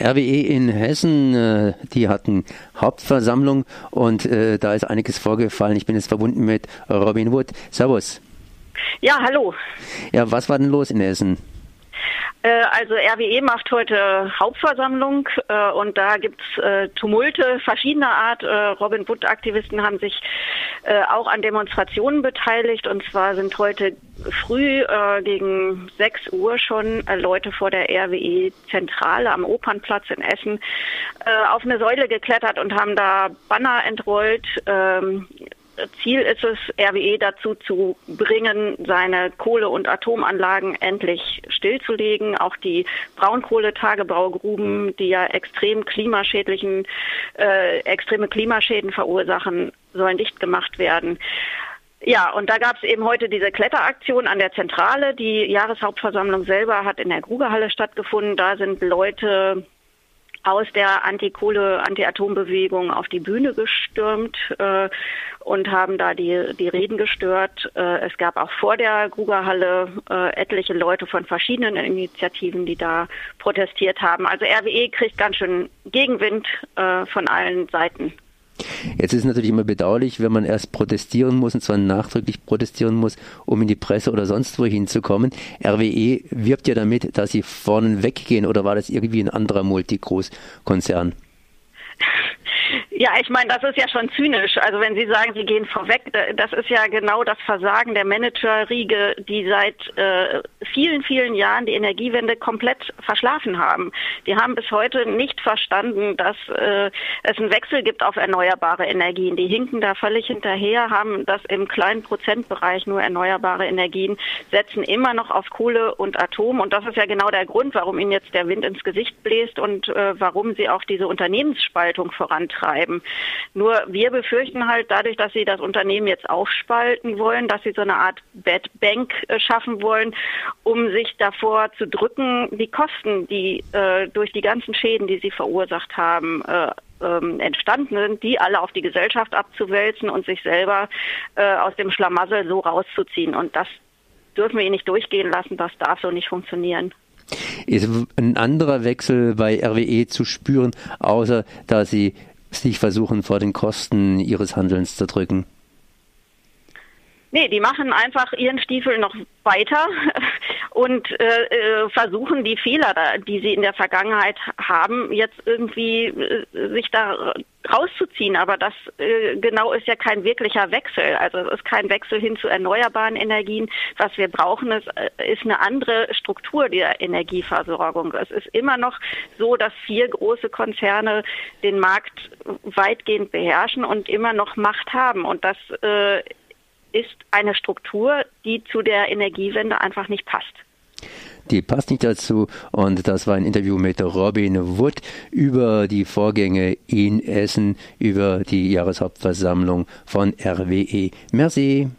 RWE in Hessen, äh, die hatten Hauptversammlung und äh, da ist einiges vorgefallen. Ich bin jetzt verbunden mit Robin Wood. Servus. Ja, hallo. Ja, was war denn los in Hessen? Äh, also RWE macht heute Hauptversammlung äh, und da gibt's äh, Tumulte verschiedener Art. Äh, Robin Wood-Aktivisten haben sich äh, auch an Demonstrationen beteiligt und zwar sind heute früh äh, gegen 6 Uhr schon Leute vor der RWE-Zentrale am Opernplatz in Essen auf eine Säule geklettert und haben da Banner entrollt. Ähm, Ziel ist es, RWE dazu zu bringen, seine Kohle- und Atomanlagen endlich stillzulegen. Auch die Braunkohletagebaugruben, die ja extrem klimaschädlichen, äh, extreme Klimaschäden verursachen, sollen dicht gemacht werden. Ja, und da gab es eben heute diese Kletteraktion an der Zentrale. Die Jahreshauptversammlung selber hat in der Grugerhalle stattgefunden. Da sind Leute aus der Anti-Kohle, Anti-Atom-Bewegung auf die Bühne gestürmt äh, und haben da die, die Reden gestört. Äh, es gab auch vor der Grugerhalle äh, etliche Leute von verschiedenen Initiativen, die da protestiert haben. Also RWE kriegt ganz schön Gegenwind äh, von allen Seiten. Jetzt ist natürlich immer bedauerlich, wenn man erst protestieren muss, und zwar nachdrücklich protestieren muss, um in die Presse oder sonst wo hinzukommen. RWE wirbt ja damit, dass sie vorne weggehen, oder war das irgendwie ein anderer Multigroßkonzern? Ja, ich meine, das ist ja schon zynisch. Also wenn Sie sagen, Sie gehen vorweg, das ist ja genau das Versagen der Managerriege, die seit äh, vielen, vielen Jahren die Energiewende komplett verschlafen haben. Die haben bis heute nicht verstanden, dass äh, es einen Wechsel gibt auf erneuerbare Energien. Die hinken da völlig hinterher, haben das im kleinen Prozentbereich nur erneuerbare Energien, setzen immer noch auf Kohle und Atom. Und das ist ja genau der Grund, warum ihnen jetzt der Wind ins Gesicht bläst und äh, warum sie auch diese Unternehmensspaltung vorantreiben bleiben. Nur wir befürchten halt dadurch, dass sie das Unternehmen jetzt aufspalten wollen, dass sie so eine Art Bad Bank äh, schaffen wollen, um sich davor zu drücken, die Kosten, die äh, durch die ganzen Schäden, die sie verursacht haben, äh, ähm, entstanden sind, die alle auf die Gesellschaft abzuwälzen und sich selber äh, aus dem Schlamassel so rauszuziehen. Und das dürfen wir ihnen nicht durchgehen lassen, das darf so nicht funktionieren. Ist ein anderer Wechsel bei RWE zu spüren, außer dass sie sich versuchen, vor den Kosten ihres Handelns zu drücken? Nee, die machen einfach ihren Stiefel noch weiter und äh, äh, versuchen die Fehler, die sie in der Vergangenheit haben, jetzt irgendwie äh, sich da rauszuziehen. Aber das äh, genau ist ja kein wirklicher Wechsel. Also es ist kein Wechsel hin zu erneuerbaren Energien. Was wir brauchen, ist, äh, ist eine andere Struktur der Energieversorgung. Es ist immer noch so, dass vier große Konzerne den Markt weitgehend beherrschen und immer noch Macht haben. Und das äh, ist eine Struktur, die zu der Energiewende einfach nicht passt. Die passt nicht dazu und das war ein Interview mit Robin Wood über die Vorgänge in Essen, über die Jahreshauptversammlung von RWE. Merci.